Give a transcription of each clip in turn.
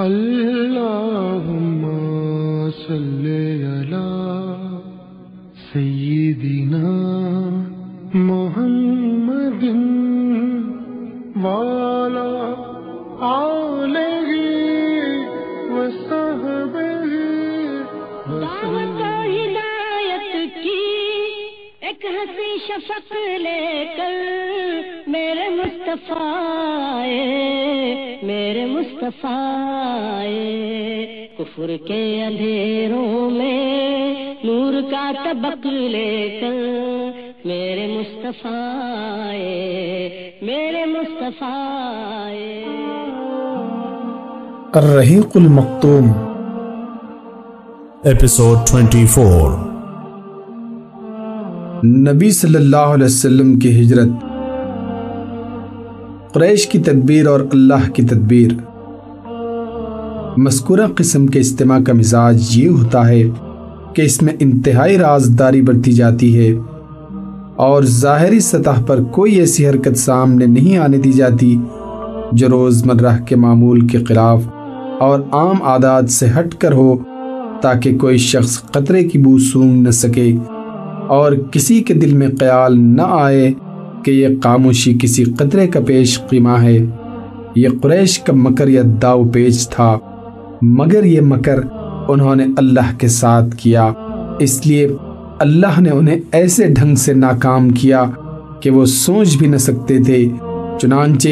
اللهم صل على سيدنا محمد وعلى آله وصحبه دعوت و ہدایت کی ایک ہنسی شفق لے کر میرے مصطفیٰ آئے، میرے مصطفیٰ۔ کفر کے اندھیروں میں نور کا طبق لے کر میرے مصطفیٰ آئے، میرے مصطفیٰ۔ الرحیق المختوم ایپیسوڈ 24 نبی صلی اللہ علیہ وسلم کی ہجرت قریش کی تدبیر اور اللہ کی تدبیر۔ مذکورہ قسم کے اجتماع کا مزاج یہ ہوتا ہے کہ اس میں انتہائی رازداری برتی جاتی ہے اور ظاہری سطح پر کوئی ایسی حرکت سامنے نہیں آنے دی جاتی جو روزمرہ کے معمول کے خلاف اور عام عادات سے ہٹ کر ہو تاکہ کوئی شخص قطرے کی بو سونگ نہ سکے اور کسی کے دل میں خیال نہ آئے کہ یہ خاموشی کسی قطرے کا پیش قیمہ ہے۔ یہ قریش کا مکر یا داؤ پیچ تھا، مگر یہ مکر انہوں نے اللہ کے ساتھ کیا۔ اس لیے اللہ نے انہیں ایسے ڈھنگ سے ناکام کیا کہ وہ سوچ بھی نہ سکتے تھے۔ چنانچہ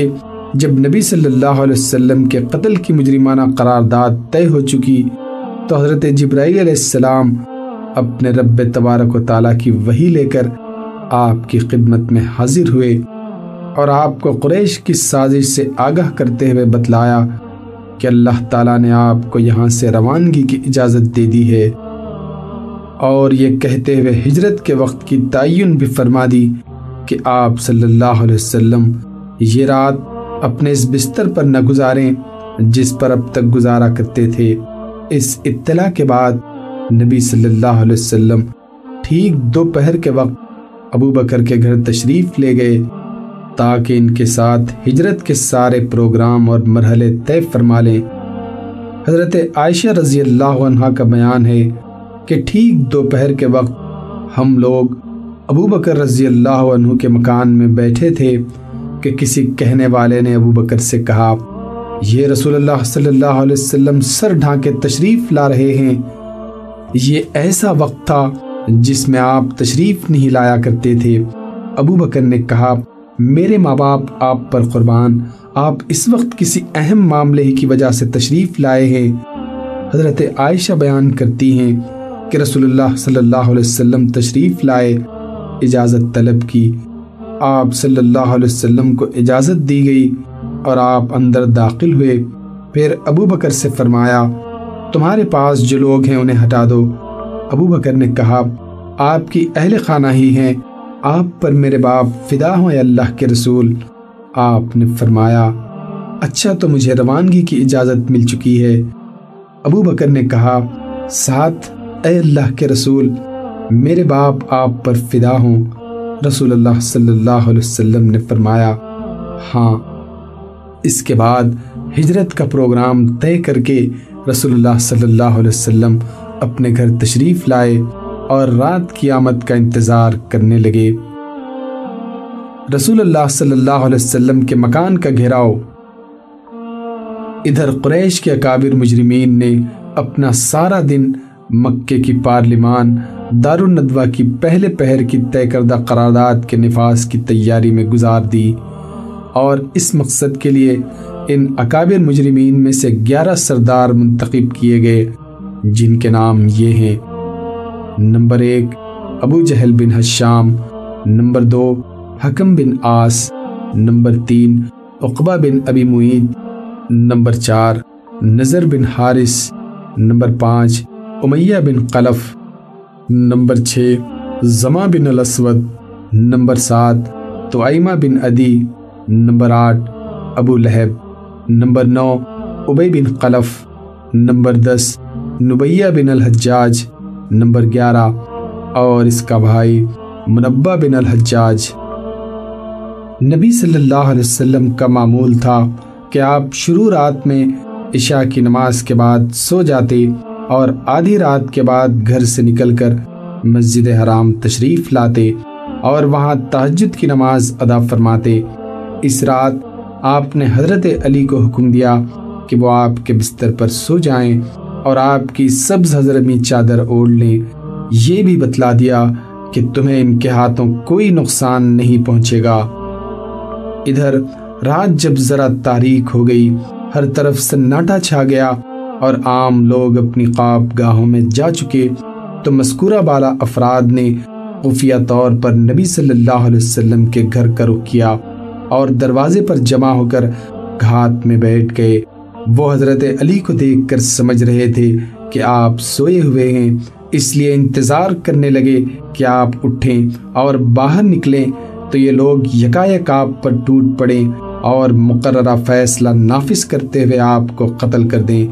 جب نبی صلی اللہ علیہ وسلم کے قتل کی مجرمانہ قرارداد طے ہو چکی، تو حضرت جبرائیل علیہ السلام اپنے رب تبارک و تعالیٰ کی وہی لے کر آپ کی خدمت میں حاضر ہوئے اور آپ کو قریش کی سازش سے آگاہ کرتے ہوئے بتلایا کہ اللہ تعالیٰ نے آپ کو یہاں سے روانگی کی اجازت دے دی ہے اور یہ کہتے ہوئے ہجرت کے وقت کی تعین بھی فرما دی کہ آپ صلی اللہ علیہ وسلم یہ رات اپنے اس بستر پر نہ گزاریں جس پر اب تک گزارا کرتے تھے۔ اس اطلاع کے بعد نبی صلی اللہ علیہ وسلم ٹھیک دوپہر کے وقت ابو بکر کے گھر تشریف لے گئے تاکہ ان کے ساتھ ہجرت کے سارے پروگرام اور مرحلے طے فرما لیں۔ حضرت عائشہ رضی اللہ عنہ کا بیان ہے کہ ٹھیک دوپہر کے وقت ہم لوگ ابو بکر رضی اللہ عنہ کے مکان میں بیٹھے تھے کہ کسی کہنے والے نے ابو بکر سے کہا، یہ رسول اللہ صلی اللہ علیہ وسلم سر ڈھانکے تشریف لا رہے ہیں۔ یہ ایسا وقت تھا جس میں آپ تشریف نہیں لایا کرتے تھے۔ ابو بکر نے کہا، میرے ماں باپ آپ پر قربان، آپ اس وقت کسی اہم معاملے کی وجہ سے تشریف لائے ہیں۔ حضرت عائشہ بیان کرتی ہیں کہ رسول اللہ صلی اللہ علیہ وسلم تشریف لائے، اجازت طلب کی۔ آپ صلی اللہ علیہ وسلم کو اجازت دی گئی اور آپ اندر داخل ہوئے۔ پھر ابو بکر سے فرمایا، تمہارے پاس جو لوگ ہیں انہیں ہٹا دو۔ ابو بکر نے کہا، آپ کی اہل خانہ ہی ہیں، آپ پر میرے باپ فدا ہوں اے اللہ کے رسول۔ آپ نے فرمایا اچھا تو مجھے روانگی کی اجازت مل چکی ہے۔ ابو بکر نے کہا، ساتھ، اے اللہ کے رسول، میرے باپ آپ پر فدا ہوں۔ رسول اللہ صلی اللہ علیہ وسلم نے فرمایا ہاں۔ اس کے بعد ہجرت کا پروگرام طے کر کے رسول اللہ صلی اللہ علیہ وسلم اپنے گھر تشریف لائے اور رات کی آمد کا انتظار کرنے لگے۔ رسول اللہ صلی اللہ علیہ وسلم کے مکان کا گھیراؤ۔ ادھر قریش کے اکابر مجرمین نے اپنا سارا دن مکے کی پارلیمان دار الندوہ کی پہلے پہر کی طے کردہ قرارداد کے نفاذ کی تیاری میں گزار دی اور اس مقصد کے لیے ان اکابر مجرمین میں سے گیارہ سردار منتخب کیے گئے۔ جن کے نام یہ ہیں۔ نمبر ایک، ابو جہل بن حشام۔ نمبر دو، حکم بن آس نمبر تین، عقبہ بن ابی معید نمبر چار نظر بن حارث۔ نمبر پانچ، امیہ بن قلف۔ نمبر چھ زما بن الاسود۔ نمبر سات توائمہ بن ادی نمبر آٹھ، ابو لہب۔ نمبر نو ابئی بن قلف۔ نمبر دس نبیہ بن الحجاج نمبر گیارہ اور اس کا بھائی منبع بن الحجاج۔ نبی صلی اللہ علیہ وسلم کا معمول تھا کہ آپ شروع رات میں عشاء کی نماز کے بعد سو جاتے اور آدھی رات کے بعد گھر سے نکل کر مسجد حرام تشریف لاتے اور وہاں تہجد کی نماز ادا فرماتے۔ اس رات آپ نے حضرت علی کو حکم دیا کہ وہ آپ کے بستر پر سو جائیں۔ اور آپ کی سبز حضرمی چادر اوڑھ لیں۔ یہ بھی بتلا دیا کہ تمہیں ان کے ہاتھوں کوئی نقصان نہیں پہنچے گا۔ ادھر رات جب ذرا تاریخ ہو گئی، ہر طرف سناٹا چھا گیا اور عام لوگ اپنی خواب گاہوں میں جا چکے۔ تو مذکورہ بالا افراد نے خفیہ طور پر نبی صلی اللہ علیہ وسلم کے گھر کا رخ کیا اور دروازے پر جمع ہو کر گھات میں بیٹھ گئے۔ وہ حضرت علی کو دیکھ کر سمجھ رہے تھے کہ آپ سوئے ہوئے ہیں، اس لیے انتظار کرنے لگے کہ آپ اٹھیں اور باہر نکلیں۔ تو یہ لوگ یکایک آپ پر ٹوٹ پڑیں اور مقررہ فیصلہ نافذ کرتے ہوئے آپ کو قتل کر دیں۔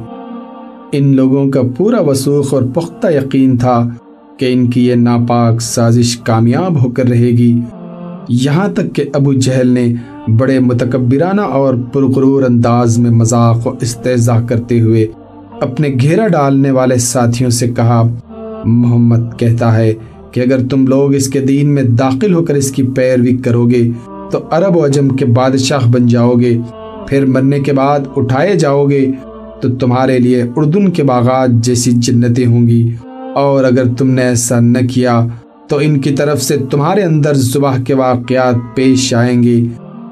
ان لوگوں کا پورا وسوخ اور پختہ یقین تھا کہ ان کی یہ ناپاک سازش کامیاب ہو کر رہے گی۔ یہاں تک کہ ابو جہل نے بڑے متکبرانہ اور پرغرور انداز میں مذاق و استحضاء کرتے ہوئے اپنے گھیرا ڈالنے والے ساتھیوں سے کہا، محمد کہتا ہے کہ اگر تم لوگ اس کے دین میں داخل ہو کر اس کی پیروی کرو گے، تو عرب و عجم کے بادشاہ بن جاؤ گے۔ پھر مرنے کے بعد اٹھائے جاؤ گے، تو تمہارے لیے اردن کے باغات جیسی جنتیں ہوں گی۔ اور اگر تم نے ایسا نہ کیا تو ان کی طرف سے تمہارے اندر صبح کے واقعات پیش آئیں گے۔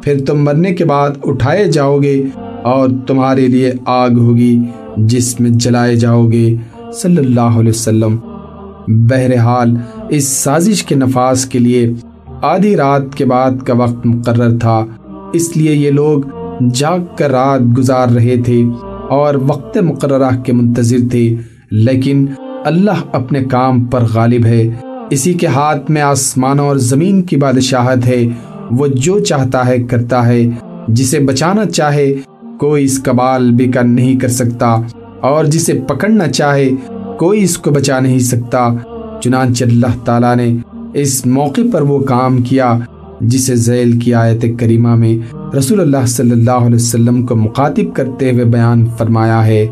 پھر تم مرنے کے بعد اٹھائے جاؤ گے اور تمہارے لیے آگ ہوگی جس میں جلائے جاؤ گے صلی اللہ علیہ وسلم۔ بہرحال اس سازش کے نفاذ کے لیے آدھی رات کے بعد کا وقت مقرر تھا۔ اس لیے یہ لوگ جاگ کر رات گزار رہے تھے اور وقت مقررہ کے منتظر تھے، لیکن اللہ اپنے کام پر غالب ہے۔ اسی کے ہاتھ میں آسمانوں اور زمین کی بادشاہت ہے۔ وہ جو چاہتا ہے کرتا ہے۔ جسے بچانا چاہے، کوئی اس کا بال بیکا نہیں کر سکتا۔ اور جسے پکڑنا چاہے، کوئی اس کو بچا نہیں سکتا۔ چنانچہ اللہ تعالیٰ نے اس موقع پر وہ کام کیا، جسے ذیل کی آیت کریمہ میں رسول اللہ صلی اللہ علیہ وسلم کو مخاطب کرتے ہوئے بیان فرمایا ہے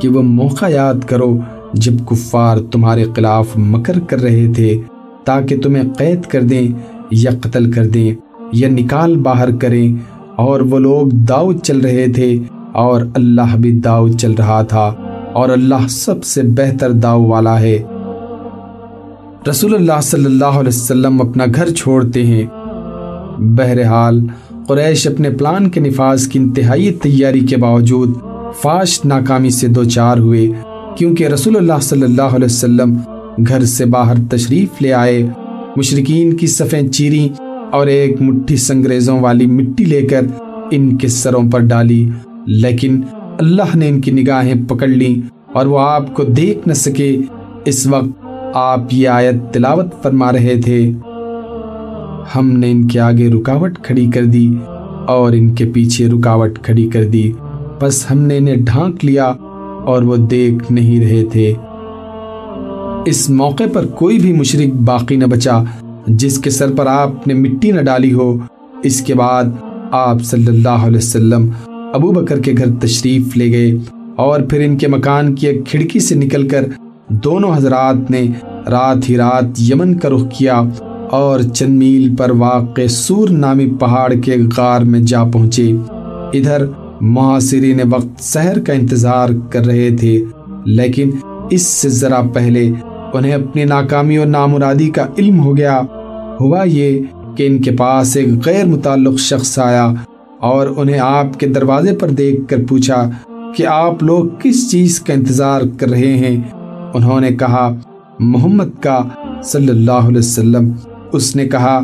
کہ وہ موقع یاد کرو جب کفار تمہارے خلاف مکر کر رہے تھے تاکہ تمہیں قید کر دیں یا قتل کر دیں یا نکال باہر کریں، اور وہ لوگ داؤد چل رہے تھے اور اللہ بھی داؤد چل رہا تھا، اور اللہ سب سے بہتر داؤ والا ہے۔ رسول اللہ صلی اللہ علیہ وسلم اپنا گھر چھوڑتے ہیں۔ بہرحال، قریش اپنے پلان کے نفاذ کی انتہائی تیاری کے باوجود فاش ناکامی سے دو چار ہوئے۔ کیونکہ رسول اللہ صلی اللہ علیہ وسلم گھر سے باہر تشریف لے آئے۔ مشرقین کی صفیں چیری اور ایک مٹھی سنگریزوں والی مٹی لے کر ان کے سروں پر ڈالی۔ لیکن اللہ نے ان کی نگاہیں پکڑ لی اور وہ آپ کو دیکھ نہ سکے۔ اس وقت آپ یہ آیت تلاوت فرما رہے تھے۔ ہم نے ان کے آگے رکاوٹ کھڑی کر دی اور ان کے پیچھے رکاوٹ کھڑی کر دی۔ بس ہم نے انہیں ڈھانک لیا اور وہ دیکھ نہیں رہے تھے۔ اس موقع پر کوئی بھی مشرق باقی نہ بچا، جس کے سر پر آپ نے مٹی نہ ڈالی ہو۔ اس کے بعد آپ صلی اللہ علیہ وسلم ابو بکر کے گھر تشریف لے گئے اور پھر ان کے مکان کی ایک کھڑکی سے نکل کر دونوں حضرات نے رات ہی رات یمن کا رخ کیا اور چند میل پر واقع سور نامی پہاڑ کے غار میں جا پہنچے۔ ادھر معاصرین وقت سحر کا انتظار کر رہے تھے، لیکن اس سے ذرا پہلے انہیں اپنی ناکامی اور نامرادی کا علم ہو گیا۔ ہوا یہ کہ ان کے پاس ایک غیر متعلق شخص آیا اور انہیں آپ کے دروازے پر دیکھ کر پوچھا کہ آپ لوگ کس چیز کا انتظار کر رہے ہیں۔ انہوں نے کہا، محمد کا، صلی اللہ علیہ وسلم۔ اس نے کہا،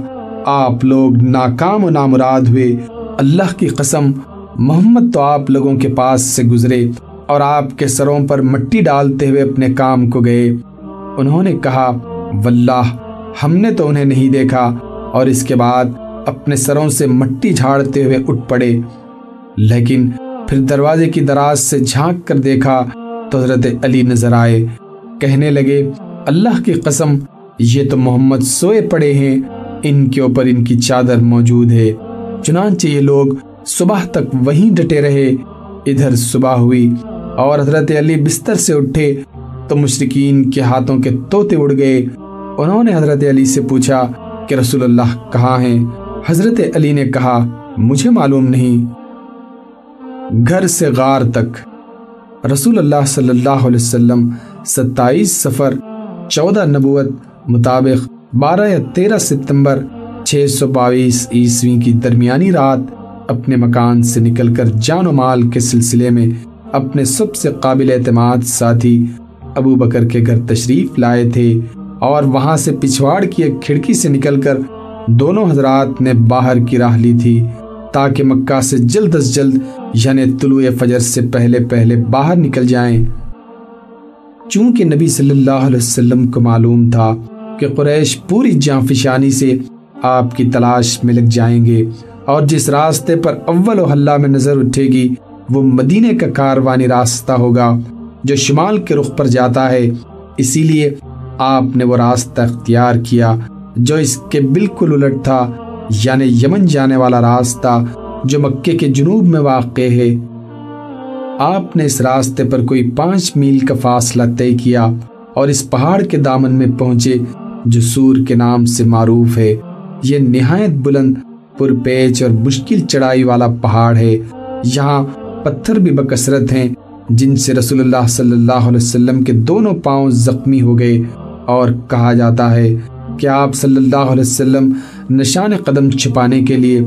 آپ لوگ ناکام و نامراد ہوئے، اللہ کی قسم محمد تو آپ لوگوں کے پاس سے گزرے اور آپ کے سروں پر مٹی ڈالتے ہوئے اپنے کام کو گئے۔ انہوں نے کہا، واللہ، ہم نے تو انہیں نہیں دیکھا۔ اور اس کے بعد اپنے سروں سے مٹی جھاڑتے ہوئے اٹھ پڑے۔ لیکن پھر دروازے کی دراز سے جھانک کر دیکھا تو حضرت علی نظر آئے۔ کہنے لگے، اللہ کی قسم، یہ تو محمد سوئے پڑے ہیں۔ ان کے اوپر ان کی چادر موجود ہے۔ چنانچہ یہ لوگ صبح تک وہیں ڈٹے رہے۔ ادھر صبح ہوئی اور حضرت علی بستر سے اٹھے تو مشرقین کے ہاتھوں کے توتے اڑ گئے۔ انہوں نے حضرت علی سے پوچھا کہ رسول اللہ کہاں ہیں؟ حضرت علی نے کہا، مجھے معلوم نہیں۔ گھر سے غار تک۔ رسول اللہ صلی اللہ علیہ وسلم، ستائیس سفر چودہ نبوت مطابق بارہ یا تیرہ ستمبر، چھ سو باویس عیسوی کی درمیانی رات اپنے مکان سے نکل کر جان و مال کے سلسلے میں اپنے سب سے قابل اعتماد ساتھی ابو بکر کے گھر تشریف لائے تھے اور وہاں سے پچھواڑ کی ایک کھڑکی سے نکل کر دونوں حضرات نے باہر کی راہ لی تھی تاکہ مکہ سے جلد از جلد یعنی طلوع فجر سے پہلے پہلے باہر نکل جائیں۔ چونکہ نبی صلی اللہ علیہ وسلم کو معلوم تھا کہ قریش پوری جان فشانی سے آپ کی تلاش میں لگ جائیں گے اور جس راستے پر اول و حلہ میں نظر اٹھے گی، وہ مدینے کا کاروانی راستہ ہوگا جو شمال کے رخ پر جاتا ہے۔ اسی لیے آپ نے وہ راستہ اختیار کیا جو اس کے بالکل الٹ تھا یعنی یمن جانے والا راستہ جو مکے کے جنوب میں واقع ہے۔ آپ نے اس راستے پر کوئی پانچ میل کا فاصلہ طے کیا اور اس پہاڑ کے دامن میں پہنچے جو سور کے نام سے معروف ہے۔ یہ نہایت بلند پرپیچ اور مشکل چڑھائی والا پہاڑ ہے۔ یہاں پتھر بھی بکثرت ہیں، جن سے رسول اللہ صلی اللہ علیہ وسلم کے دونوں پاؤں زخمی ہو گئے۔ اور کہا جاتا ہے کہ آپ صلی اللہ علیہ وسلم نشان قدم چھپانے کے لیے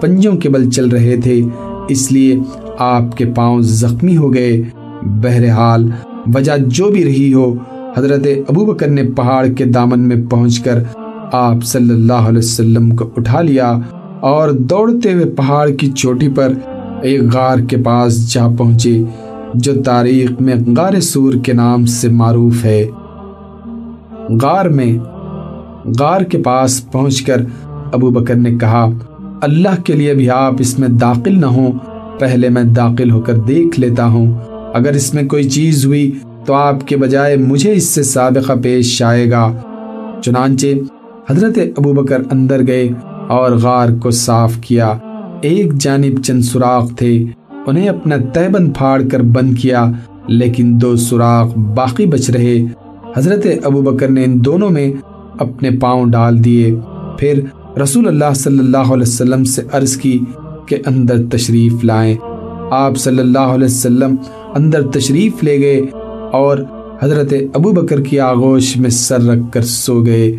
پنجوں کے بل چل رہے تھے، اس لیے آپ کے پاؤں زخمی ہو گئے۔ بہرحال، وجہ جو بھی رہی ہو، حضرت ابو بکر نے پہاڑ کے دامن میں پہنچ کر آپ صلی اللہ علیہ وسلم کو اٹھا لیا۔ اور دوڑتے ہوئے پہاڑ کی چوٹی پر ایک غار کے پاس جا پہنچے، جو تاریخ میں غار سور کے نام سے معروف ہے۔ غار میں، غار کے پاس پہنچ کر ابو بکر نے کہا، اللہ کے لیے بھی آپ اس میں داخل نہ ہوں، پہلے میں داخل ہو کر دیکھ لیتا ہوں۔ اگر اس میں کوئی چیز ہوئی تو آپ کے بجائے مجھے اس سے سابقہ پیش آئے گا۔ چنانچہ حضرت ابو بکر اندر گئے۔ اور غار کو صاف کیا۔ ایک جانب چند سوراخ تھے، انہیں اپنا تہبند پھاڑ کر بند کیا، لیکن دو سوراخ باقی بچ رہے۔ حضرت ابو بکر نے ان دونوں میں اپنے پاؤں ڈال دیے۔ پھر رسول اللہ صلی اللہ علیہ وسلم سے عرض کی کہ اندر تشریف لائیں۔ آپ صلی اللہ علیہ وسلم اندر تشریف لے گئے اور حضرت ابو بکر کی آغوش میں سر رکھ کر سو گئے۔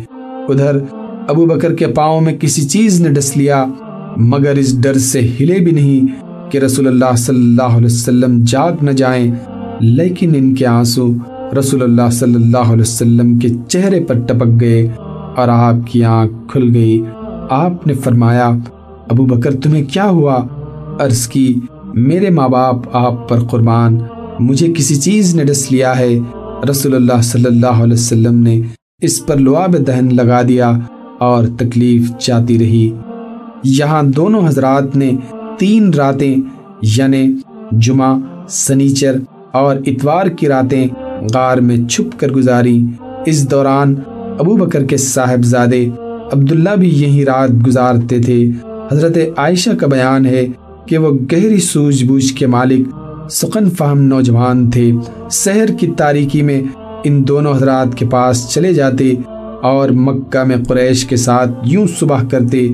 ادھر ابو بکر کے پاؤں میں کسی چیز نے ڈس لیا، مگر اس ڈر سے ہلے بھی نہیں کہ رسول اللہ صلی اللہ علیہ وسلم جاگ نہ جائیں۔ لیکن ان کے آنسو رسول اللہ صلی اللہ علیہ وسلم کے چہرے پر ٹپک گئے اور آپ کی آنکھ کھل گئی۔ آپ نے فرمایا، ابو بکر، تمہیں کیا ہوا؟ عرض کی، میرے ماں باپ آپ پر قربان، مجھے کسی چیز نے ڈس لیا ہے۔ رسول اللہ صلی اللہ علیہ وسلم نے اس پر لعاب دہن لگا دیا۔ اور تکلیف جاتی رہی۔ یہاں دونوں حضرات نے تین راتیں یعنی جمعہ، سنیچر اور اتوار کی راتیں غار میں چھپ کر گزاری۔ اس دوران ابو بکر کے صاحبزادے عبداللہ بھی یہی رات گزارتے تھے۔ حضرت عائشہ کا بیان ہے کہ وہ گہری سوجھ بوجھ کے مالک سخن فہم نوجوان تھے۔ شہر کی تاریکی میں ان دونوں حضرات کے پاس چلے جاتے اور مکہ میں قریش کے ساتھ یوں صبح کرتے،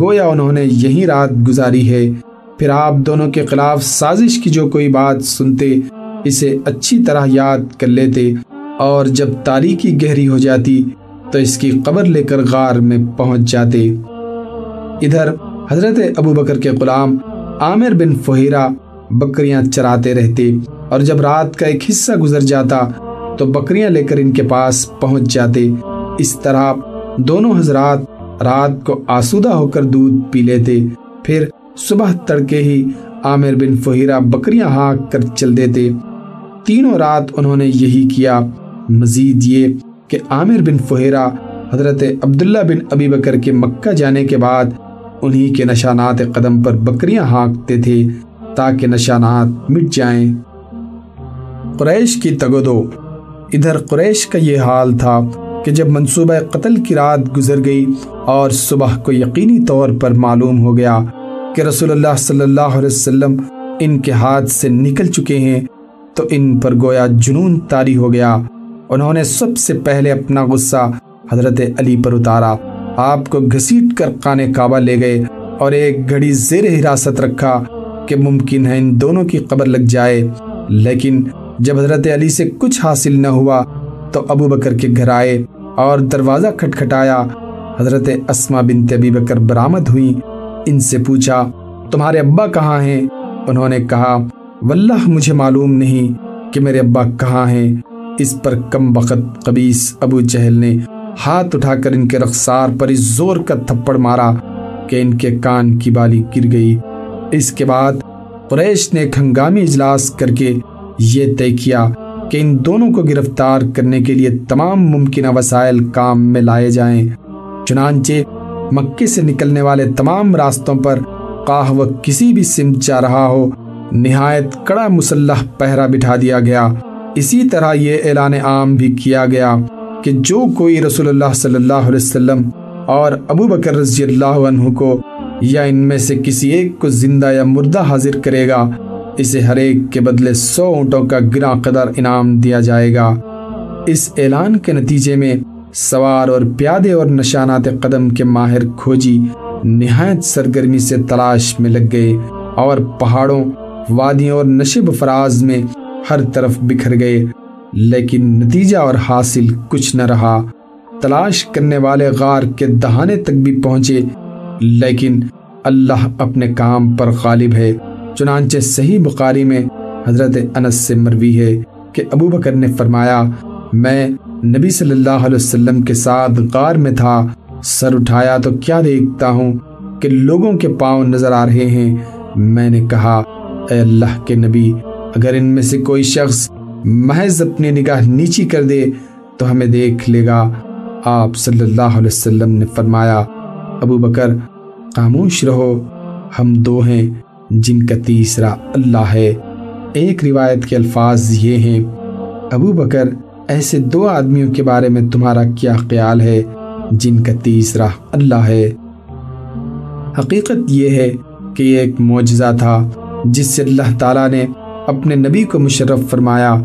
گویا انہوں نے یہی رات گزاری ہے۔ پھر آپ دونوں کے خلاف سازش کی جو کوئی بات سنتے، اسے اچھی طرح یاد کر لیتے۔ اور جب تاریکی گہری ہو جاتی، تو اس کی قبر لے کر غار میں پہنچ جاتے۔ ادھر حضرت ابو بکر کے غلام عامر بن فہیرہ بکریاں چراتے رہتے۔ اور جب رات کا ایک حصہ گزر جاتا، تو بکریاں لے کر ان کے پاس پہنچ جاتے۔ اس طرح دونوں حضرات رات کو آسودہ ہو کر دودھ پی لیتے، پھر صبح تڑکے ہی عامر بن فہیرہ بکریاں ہانک کر چل دیتے۔ تینوں رات انہوں نے یہی کیا۔ مزید یہ کہ عامر بن فہیرہ حضرت عبداللہ بن ابی بکر کے مکہ جانے کے بعد انہی کے نشانات قدم پر بکریاں ہانکتے تھے تاکہ نشانات مٹ جائیں۔ قریش کی تگدو۔ ادھر قریش کا یہ حال تھا۔ کہ جب منصوبہ قتل کی رات گزر گئی اور صبح کو یقینی طور پر معلوم ہو گیا کہ رسول اللہ صلی اللہ علیہ وسلم ان کے ہاتھ سے نکل چکے ہیں، تو ان پر گویا جنون تاری ہو گیا۔ انہوں نے سب سے پہلے اپنا غصہ حضرت علی پر اتارا۔ آپ کو گھسیٹ کر قانے کعبہ لے گئے اور ایک گھڑی زیر حراست رکھا کہ ممکن ہے ان دونوں کی قبر لگ جائے۔ لیکن جب حضرت علی سے کچھ حاصل نہ ہوا تو ابو بکر کے گھر آئے اور دروازہ کھٹکھٹایا۔ حضرت اسما بنت ابی بکر برآمد ہوئی۔ ان سے پوچھا، تمہارے ابا کہاں ہیں؟ انہوں نے کہا، واللہ مجھے معلوم نہیں کہ میرے ابا کہاں ہیں۔ اس پر کم وقت قبیس ابو جہل نے ہاتھ اٹھا کر ان کے رخسار پر اس زور کا تھپڑ مارا کہ ان کے کان کی بالی گر گئی۔ اس کے بعد قریش نے ایک ہنگامی اجلاس کر کے یہ طے کیا کہ ان دونوں کو گرفتار کرنے کے لیے تمام ممکنہ وسائل کام میں لائے جائیں۔ چنانچہ مکے سے نکلنے والے تمام راستوں پر قاہ و کسی بھی سمت جا رہا ہو، نہایت کڑا مسلح پہرا بٹھا دیا گیا۔ اسی طرح یہ اعلان عام بھی کیا گیا کہ جو کوئی رسول اللہ صلی اللہ علیہ وسلم اور ابو بکر رضی اللہ عنہ کو یا ان میں سے کسی ایک کو زندہ یا مردہ حاضر کرے گا اسے ہر ایک کے بدلے سو اونٹوں کا گرا قدر انعام دیا جائے گا۔ اس اعلان کے نتیجے میں سوار اور پیادے اور نشانات قدم کے ماہر کھوجی نہایت سرگرمی سے تلاش میں لگ گئے اور پہاڑوں، وادیوں اور نشب فراز میں ہر طرف بکھر گئے۔ لیکن نتیجہ اور حاصل کچھ نہ رہا۔ تلاش کرنے والے غار کے دہانے تک بھی پہنچے، لیکن اللہ اپنے کام پر غالب ہے۔ چنانچہ صحیح بخاری میں حضرت انس سے مروی ہے کہ ابو بکر نے فرمایا، میں نبی صلی اللہ علیہ وسلم کے ساتھ غار میں تھا، سر اٹھایا تو کیا دیکھتا ہوں کہ لوگوں کے پاؤں نظر آ رہے ہیں۔ میں نے کہا، اے اللہ کے نبی، اگر ان میں سے کوئی شخص محض اپنی نگاہ نیچی کر دے تو ہمیں دیکھ لے گا۔ آپ صلی اللہ علیہ وسلم نے فرمایا، ابو بکر، خاموش رہو، ہم دو ہیں۔ جن کا تیسرا اللہ ہے۔ ایک روایت کے الفاظ یہ ہیں، ابو بکر ایسے دو آدمیوں کے بارے میں تمہارا کیا خیال ہے جن کا تیسرا اللہ ہے؟ حقیقت یہ ہے کہ یہ ایک معجزہ تھا، جس سے اللہ تعالیٰ نے اپنے نبی کو مشرف فرمایا۔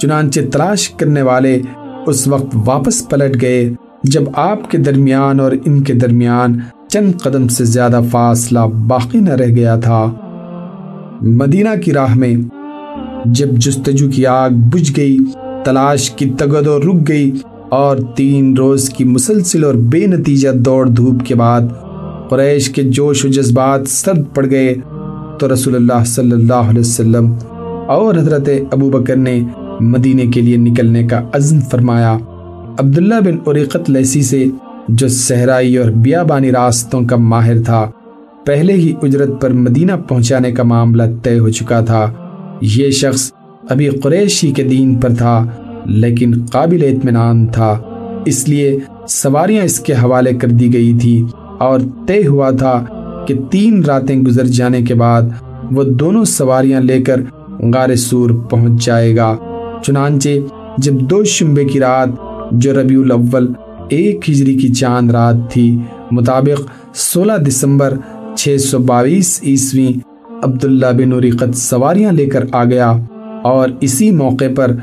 چنانچہ تلاش کرنے والے اس وقت واپس پلٹ گئے، جب آپ کے درمیان اور ان کے درمیان چند قدم سے زیادہ فاصلہ باقی نہ رہ گیا تھا۔ مدینہ کی راہ میں جب جستجو کی آگ بجھ گئی، تلاش کی تگدو رک گئی اور تین روز کی مسلسل اور بے نتیجہ دوڑ دھوپ کے بعد قریش کے جوش و جذبات سرد پڑ گئے۔ تو رسول اللہ صلی اللہ علیہ وسلم اور حضرت ابو بکر نے مدینے کے لیے نکلنے کا عزم فرمایا۔ عبداللہ بن عریقت لیسی سے جو صحرائی اور بیابانی راستوں کا ماہر تھا پہلے ہی اجرت پر مدینہ پہنچانے کا معاملہ طے ہو چکا تھا۔ یہ شخص ابھی قریشی کے دین پر تھا، لیکن قابل اطمینان تھا۔ اس لیے سواریاں اس کے حوالے کر دی گئی تھی۔ اور طے ہوا تھا کہ تین راتیں گزر جانے کے بعد وہ دونوں سواریاں لے کر غار سور پہنچ جائے گا۔ چنانچہ جب دو شمبے کی رات جو ربیع الاول ایک ہجری کی چاند رات تھی، مطابق سولہ دسمبر چھ سو باویس عیسوی عبداللہ بن عریقت سواریاں لے کر آ گیا اور اسی موقع پر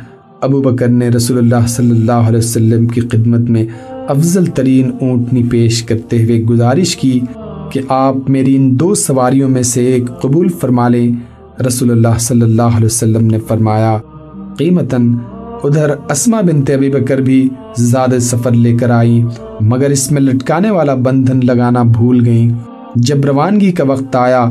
ابو بکر نے رسول اللہ صلی اللہ علیہ وسلم کی خدمت میں افضل ترین اونٹنی پیش کرتے ہوئے گزارش کی کہ آپ میری ان دو سواریوں میں سے ایک قبول فرما لیں، رسول اللہ صلی اللہ علیہ وسلم نے فرمایا، قیمتاً ادھر اسما بنت ابی بکر بھی زیادہ سفر لے کر آئیں، مگر اس میں لٹکانے والا بندھن لگانا بھول گئیں۔ جب روانگی کا وقت آیا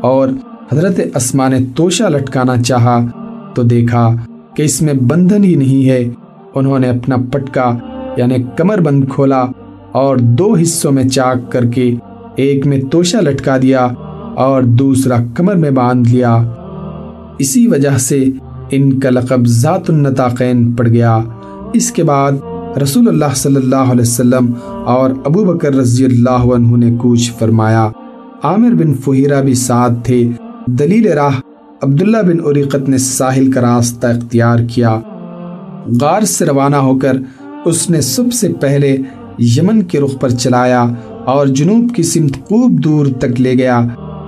اور حضرت اسما نے توشہ لٹکانا چاہا تو دیکھا کہ اس میں بندھن ہی نہیں ہے۔ انہوں نے اپنا پٹکا یعنی کمر بند کھولا اور دو حصوں میں چاک کر کے ایک میں توشہ لٹکا دیا اور دوسرا کمر میں باندھ لیا۔ اسی وجہ سے ان کا لقب ذات النطاقین پڑ گیا۔ اس کے بعد رسول اللہ صلی اللہ علیہ وسلم اور ابو بکر رضی اللہ عنہ نے کوچ فرمایا، عامر بن فہیرہ بھی ساتھ تھے۔ دلیل راہ عبداللہ بن عریقت نے ساحل کا راستہ اختیار کیا۔ غار سے روانہ ہو کر اس نے سب سے پہلے یمن کے رخ پر چلایا اور جنوب کی سمت خوب دور تک لے گیا۔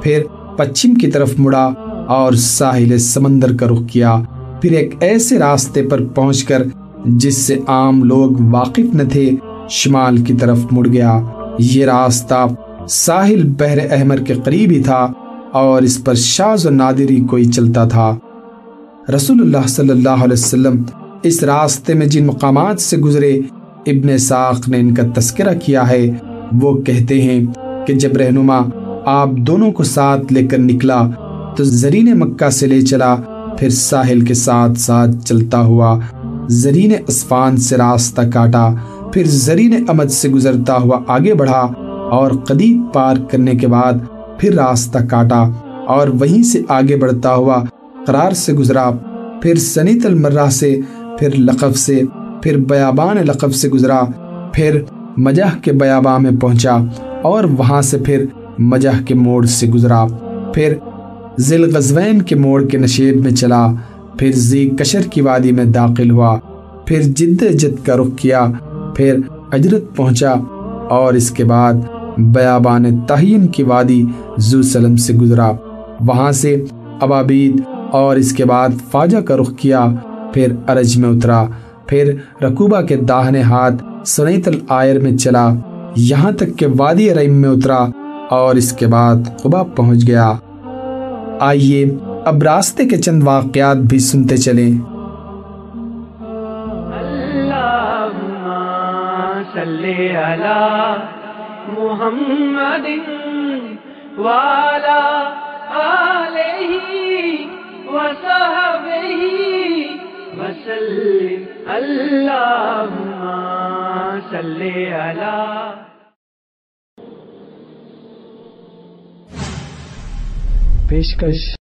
پھر پچھم کی طرف مڑا اور ساحل سمندر کا رخ کیا۔ پھر ایک ایسے راستے پر پہنچ کر جس سے عام لوگ واقف نہ تھے، شمال کی طرف مڑ گیا۔ یہ راستہ ساحل بحر احمر کے قریب ہی تھا اور اس پر شاز و نادری کوئی چلتا تھا۔ رسول اللہ صلی اللہ علیہ وسلم اس راستے میں جن مقامات سے گزرے، ابن ساق نے ان کا تذکرہ کیا ہے۔ وہ کہتے ہیں کہ جب رہنما آپ دونوں کو ساتھ لے کر نکلا، تو زرین مکہ سے لے چلا، پھر ساحل کے ساتھ ساتھ چلتا ہوا۔ زرین اسفان سے راستہ کاٹا، پھر زرین امد سے گزرتا ہوا آگے بڑھا اور قدیب پار کرنے کے بعد پھر راستہ کاٹا اور وہیں سے آگے بڑھتا ہوا قرار سے گزرا، پھر سنیت المرہ سے، پھر لقف سے، پھر بیابان لقف سے گزرا، پھر مجہ کے بیابان میں پہنچا اور وہاں سے پھر مجہ کے موڑ سے گزرا، پھر ذیل غزوین کے موڑ کے نشیب میں چلا پھر زی کشر کی وادی میں داخل ہوا، پھر جد جد کا رخ کیا، پھر اجرت پہنچا اور اس کے بعد بیابان تہین کی وادی زو سلم سے گزرا۔ وہاں سے ابابید اور اس کے بعد فاجہ کا رخ کیا، پھر ارج میں اترا، پھر رکوبہ کے داہنے ہاتھ سنیت العائر میں چلا۔ یہاں تک کہ وادی ریم میں اترا اور اس کے بعد قبا پہنچ گیا۔ آئیے اب راستے کے چند واقعات بھی سنتے چلیں۔ صلی علی محمد والا وسلم۔ اللہم صلی علی پیشکش۔